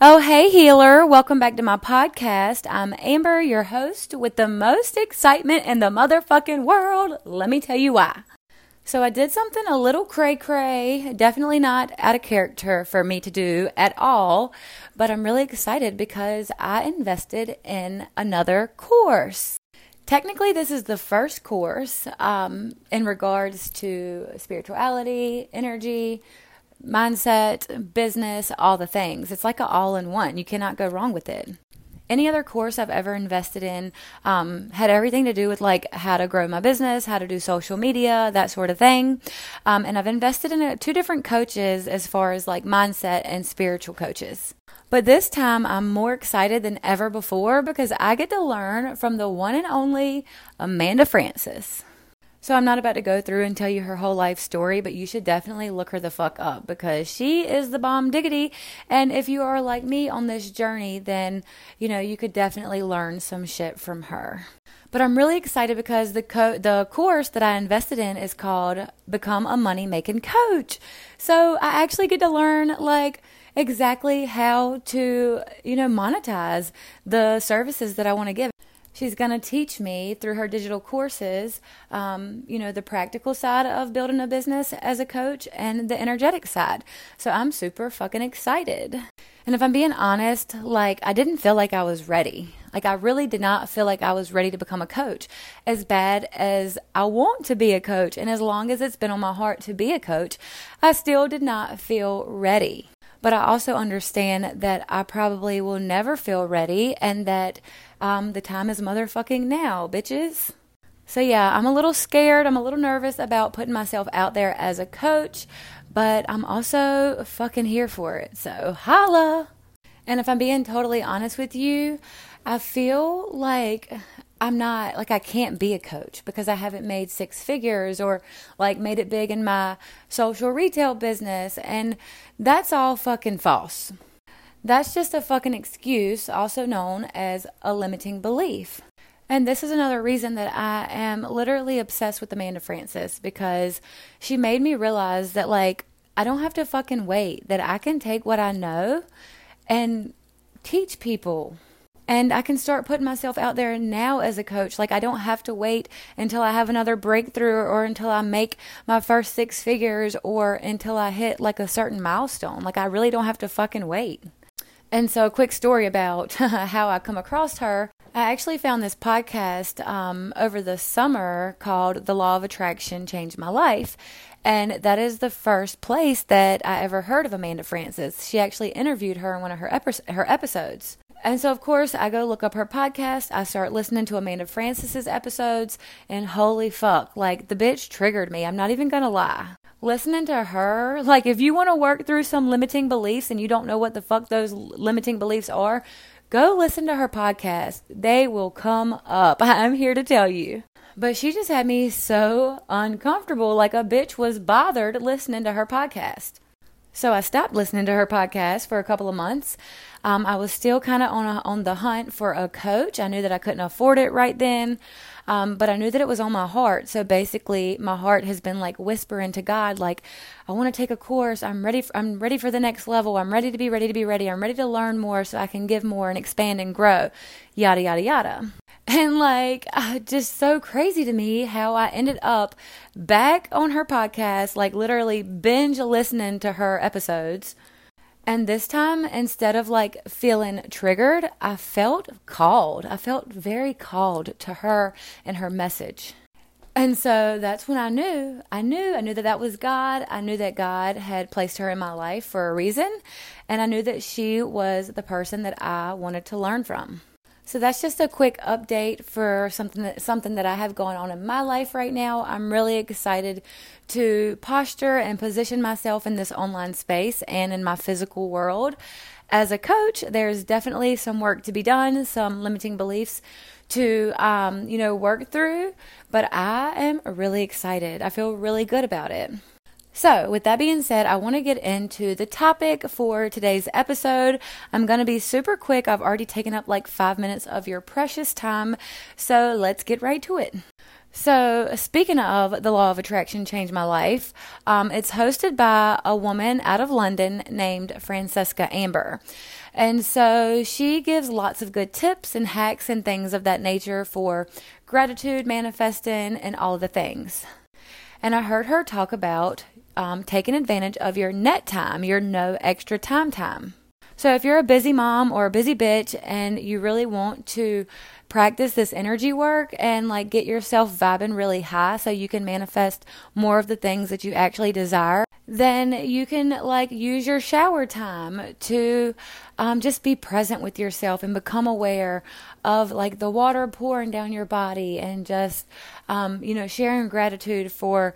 Oh, hey, healer. Welcome back to my podcast. I'm Amber, your host with the most excitement in the motherfucking world. Let me tell you why. So, I did something a little cray cray, definitely not out of character for me to do at all, but I'm really excited because I invested in another course. Technically, this is the first course um, in regards to spirituality, energy, mindset, business, all the things. It's like an all in one. You cannot go wrong with it. Any other course I've ever invested in um, had everything to do with like how to grow my business, how to do social media, that sort of thing. Um, and I've invested in uh, two different coaches as far as like mindset and spiritual coaches. But this time I'm more excited than ever before because I get to learn from the one and only Amanda Frances. So I'm not about to go through and tell you her whole life story, but you should definitely look her the fuck up because she is the bomb diggity. And if you are like me on this journey, then, you know, you could definitely learn some shit from her. But I'm really excited because the co- the course that I invested in is called Become a Money Making Coach. So I actually get to learn like exactly how to, you know, monetize the services that I want to give. She's going to teach me through her digital courses, um, you know, the practical side of building a business as a coach and the energetic side. So I'm super fucking excited. And if I'm being honest, like, I didn't feel like I was ready. Like, I really did not feel like I was ready to become a coach. As bad as I want to be a coach, and as long as it's been on my heart to be a coach, I still did not feel ready. But I also understand that I probably will never feel ready and that um, the time is motherfucking now, bitches. So, yeah, I'm a little scared. I'm a little nervous about putting myself out there as a coach, but I'm also fucking here for it. So, holla. And if I'm being totally honest with you, I feel like I'm not like I can't be a coach because I haven't made six figures or like made it big in my social retail business. And that's all fucking false. That's just a fucking excuse, also known as a limiting belief. And this is another reason that I am literally obsessed with Amanda Frances because she made me realize that, like, I don't have to fucking wait, that I can take what I know and teach people and I can start putting myself out there now as a coach. Like I don't have to wait until I have another breakthrough or until I make my first six figures or until I hit like a certain milestone. Like I really don't have to fucking wait. And so, a quick story about how I come across her. I actually found this podcast um, over the summer called The Law of Attraction Changed My Life. And that is the first place that I ever heard of Amanda Frances. She actually interviewed her in one of her, epi- her episodes. And so, of course, I go look up her podcast. I start listening to Amanda Frances's episodes, and holy fuck, like the bitch triggered me. I'm not even gonna lie. Listening to her, like if you want to work through some limiting beliefs and you don't know what the fuck those limiting beliefs are, go listen to her podcast. They will come up. I'm here to tell you. But she just had me so uncomfortable, like a bitch was bothered listening to her podcast. So I stopped listening to her podcast for a couple of months. Um, I was still kind of on on the hunt for a coach. I knew that I couldn't afford it right then, um, but I knew that it was on my heart. So basically, my heart has been like whispering to God, like, I want to take a course. I'm ready. For, I'm ready for the next level. I'm ready to be ready to be ready. I'm ready to learn more so I can give more and expand and grow. Yada yada yada. And like, uh, just so crazy to me how I ended up back on her podcast, like literally binge listening to her episodes. And this time, instead of like feeling triggered, I felt called. I felt very called to her and her message. And so that's when I knew. I knew. I knew that that was God. I knew that God had placed her in my life for a reason. And I knew that she was the person that I wanted to learn from. So that's just a quick update for something that something that I have going on in my life right now. I'm really excited to posture and position myself in this online space and in my physical world. As a coach, there's definitely some work to be done, some limiting beliefs to um, you know work through, but I am really excited. I feel really good about it. So, with that being said, I want to get into the topic for today's episode. I'm going to be super quick. I've already taken up like five minutes of your precious time. So, let's get right to it. So, speaking of the law of attraction changed my life, um, it's hosted by a woman out of London named Francesca Amber. And so she gives lots of good tips and hacks and things of that nature for gratitude, manifesting, and all the things. And I heard her talk about um, taking advantage of your net time, your no extra time time. So, if you're a busy mom or a busy bitch and you really want to practice this energy work and like get yourself vibing really high so you can manifest more of the things that you actually desire, then you can like use your shower time to um, just be present with yourself and become aware of like the water pouring down your body and just, um, you know, sharing gratitude for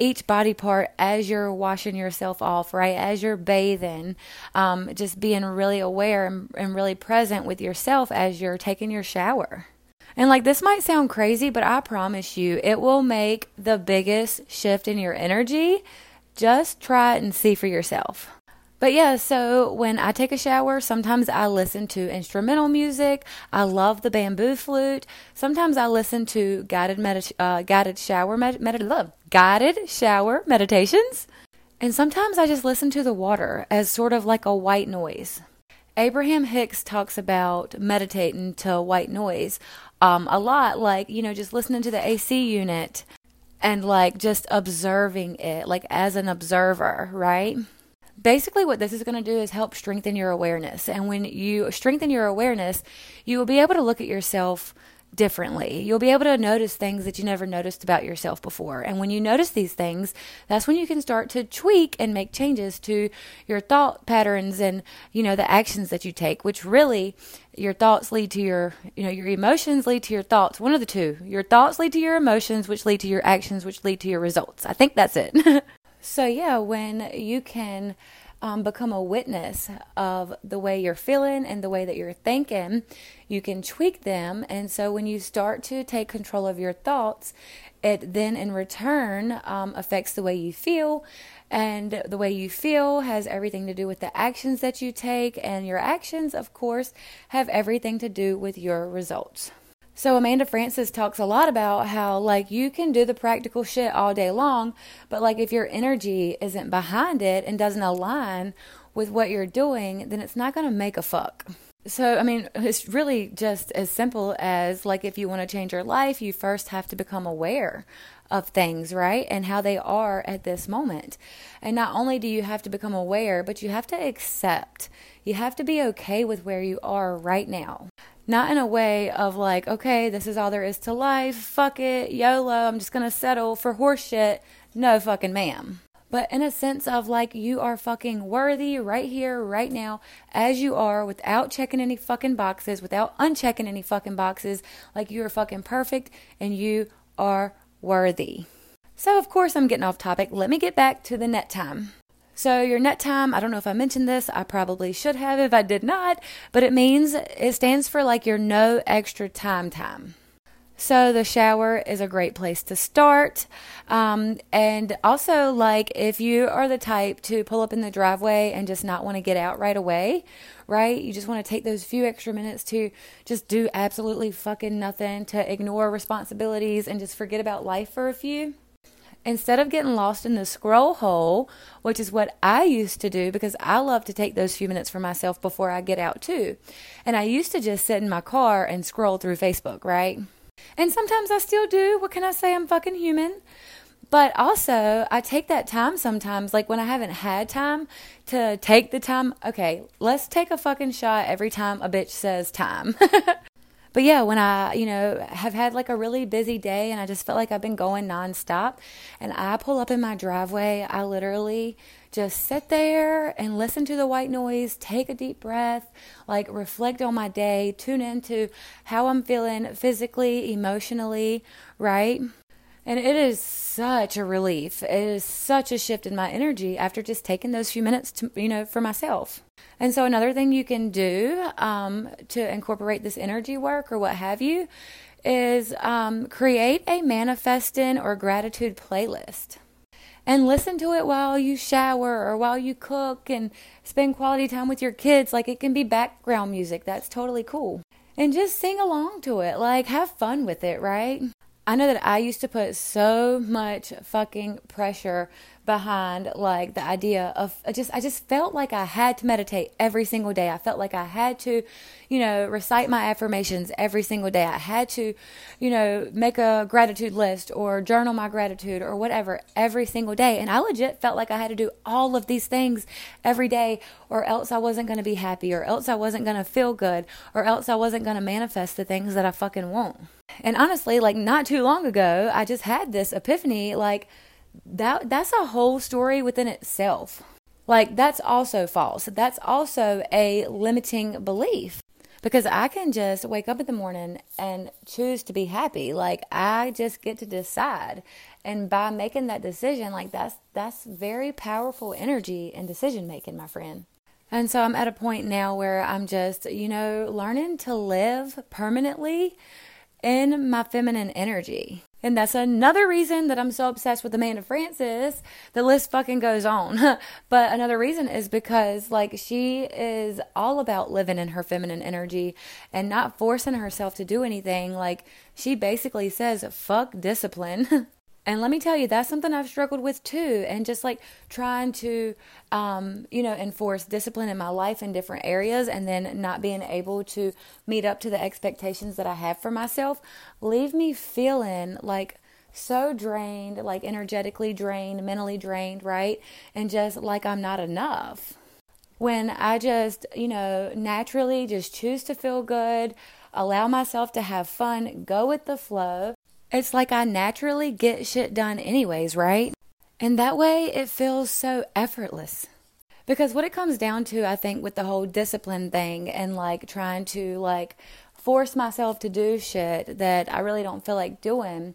each body part as you're washing yourself off, right? As you're bathing, um, just being really aware and, and really present with yourself as you're taking your shower. And like this might sound crazy, but I promise you, it will make the biggest shift in your energy. Just try it and see for yourself. But yeah, so when I take a shower, sometimes I listen to instrumental music. I love the bamboo flute. Sometimes I listen to guided uh, guided shower med- med- guided shower meditations. And sometimes I just listen to the water as sort of like a white noise. Abraham Hicks talks about meditating to white noise um, a lot, like, you know, just listening to the AC unit and like just observing it, like as an observer, right? Basically what this is going to do is help strengthen your awareness. And when you strengthen your awareness you will be able to look at yourself differently. You'll be able to notice things that you never noticed about yourself before. And when you notice these things that's when you can start to tweak and make changes to your thought patterns and you know the actions that you take which really your thoughts lead to your you know your emotions lead to your thoughts. One of the two. Your thoughts lead to your emotions which lead to your actions which lead to your results. I think that's it So, yeah, when you can um, become a witness of the way you're feeling and the way that you're thinking, you can tweak them. And so, when you start to take control of your thoughts, it then in return um, affects the way you feel. And the way you feel has everything to do with the actions that you take. And your actions, of course, have everything to do with your results. So Amanda Frances talks a lot about how like you can do the practical shit all day long, but like if your energy isn't behind it and doesn't align with what you're doing, then it's not going to make a fuck. So, I mean, it's really just as simple as like if you want to change your life, you first have to become aware of things, right? And how they are at this moment. And not only do you have to become aware, but you have to accept. You have to be okay with where you are right now. Not in a way of like, okay, this is all there is to life. Fuck it. YOLO. I'm just going to settle for horseshit. No fucking ma'am. But in a sense of like, you are fucking worthy right here, right now, as you are, without checking any fucking boxes, without unchecking any fucking boxes. Like, you are fucking perfect and you are worthy. So, of course, I'm getting off topic. Let me get back to the net time. So, your net time, I don't know if I mentioned this, I probably should have if I did not, but it means it stands for like your no extra time time. So, the shower is a great place to start. Um, and also, like, if you are the type to pull up in the driveway and just not want to get out right away, right? You just want to take those few extra minutes to just do absolutely fucking nothing, to ignore responsibilities and just forget about life for a few instead of getting lost in the scroll hole, which is what I used to do because I love to take those few minutes for myself before I get out too. And I used to just sit in my car and scroll through Facebook, right? And sometimes I still do. What can I say? I'm fucking human. But also, I take that time sometimes, like when I haven't had time to take the time. Okay, let's take a fucking shot every time a bitch says time. But yeah, when I, you know, have had like a really busy day and I just felt like I've been going nonstop and I pull up in my driveway, I literally just sit there and listen to the white noise, take a deep breath, like reflect on my day, tune into how I'm feeling physically, emotionally, right? And it is such a relief. It is such a shift in my energy after just taking those few minutes to, you know, for myself. And so, another thing you can do um, to incorporate this energy work or what have you is um, create a manifesting or gratitude playlist and listen to it while you shower or while you cook and spend quality time with your kids. Like it can be background music. That's totally cool. And just sing along to it. Like have fun with it, right? I know that I used to put so much fucking pressure behind like the idea of I just I just felt like I had to meditate every single day. I felt like I had to, you know, recite my affirmations every single day. I had to, you know, make a gratitude list or journal my gratitude or whatever every single day. And I legit felt like I had to do all of these things every day or else I wasn't going to be happy or else I wasn't going to feel good or else I wasn't going to manifest the things that I fucking want. And honestly, like not too long ago, I just had this epiphany like that that's a whole story within itself. Like that's also false. That's also a limiting belief because I can just wake up in the morning and choose to be happy. Like I just get to decide. And by making that decision, like that's that's very powerful energy and decision making, my friend. And so I'm at a point now where I'm just, you know, learning to live permanently in my feminine energy. And that's another reason that I'm so obsessed with Amanda Frances. The list fucking goes on. but another reason is because, like, she is all about living in her feminine energy and not forcing herself to do anything. Like, she basically says, fuck discipline. And let me tell you, that's something I've struggled with too. And just like trying to, um, you know, enforce discipline in my life in different areas and then not being able to meet up to the expectations that I have for myself leave me feeling like so drained, like energetically drained, mentally drained, right? And just like I'm not enough. When I just, you know, naturally just choose to feel good, allow myself to have fun, go with the flow it's like I naturally get shit done anyways, right? And that way it feels so effortless. Because what it comes down to, I think, with the whole discipline thing and like trying to like force myself to do shit that I really don't feel like doing,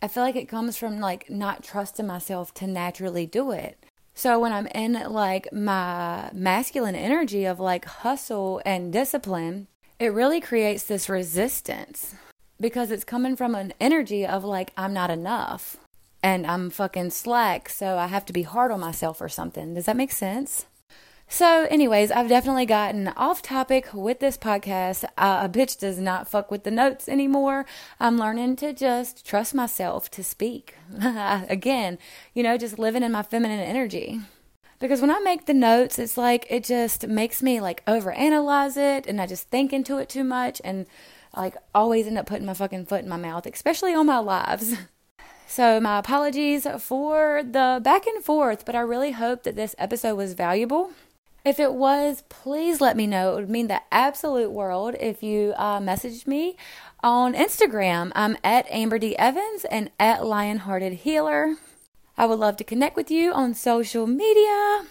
I feel like it comes from like not trusting myself to naturally do it. So when I'm in like my masculine energy of like hustle and discipline, it really creates this resistance because it's coming from an energy of like I'm not enough and I'm fucking slack, so I have to be hard on myself or something. Does that make sense? So, anyways, I've definitely gotten off topic with this podcast. Uh, a bitch does not fuck with the notes anymore. I'm learning to just trust myself to speak. Again, you know, just living in my feminine energy. Because when I make the notes, it's like it just makes me like overanalyze it and I just think into it too much and like always end up putting my fucking foot in my mouth, especially on my lives. So, my apologies for the back and forth, but I really hope that this episode was valuable. If it was, please let me know. It would mean the absolute world if you uh, messaged me on Instagram. I'm at Amber D. Evans and at Lionhearted Healer. I would love to connect with you on social media.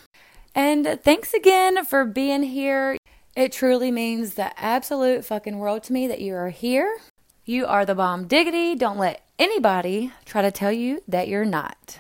And thanks again for being here. It truly means the absolute fucking world to me that you are here. You are the bomb diggity. Don't let anybody try to tell you that you're not.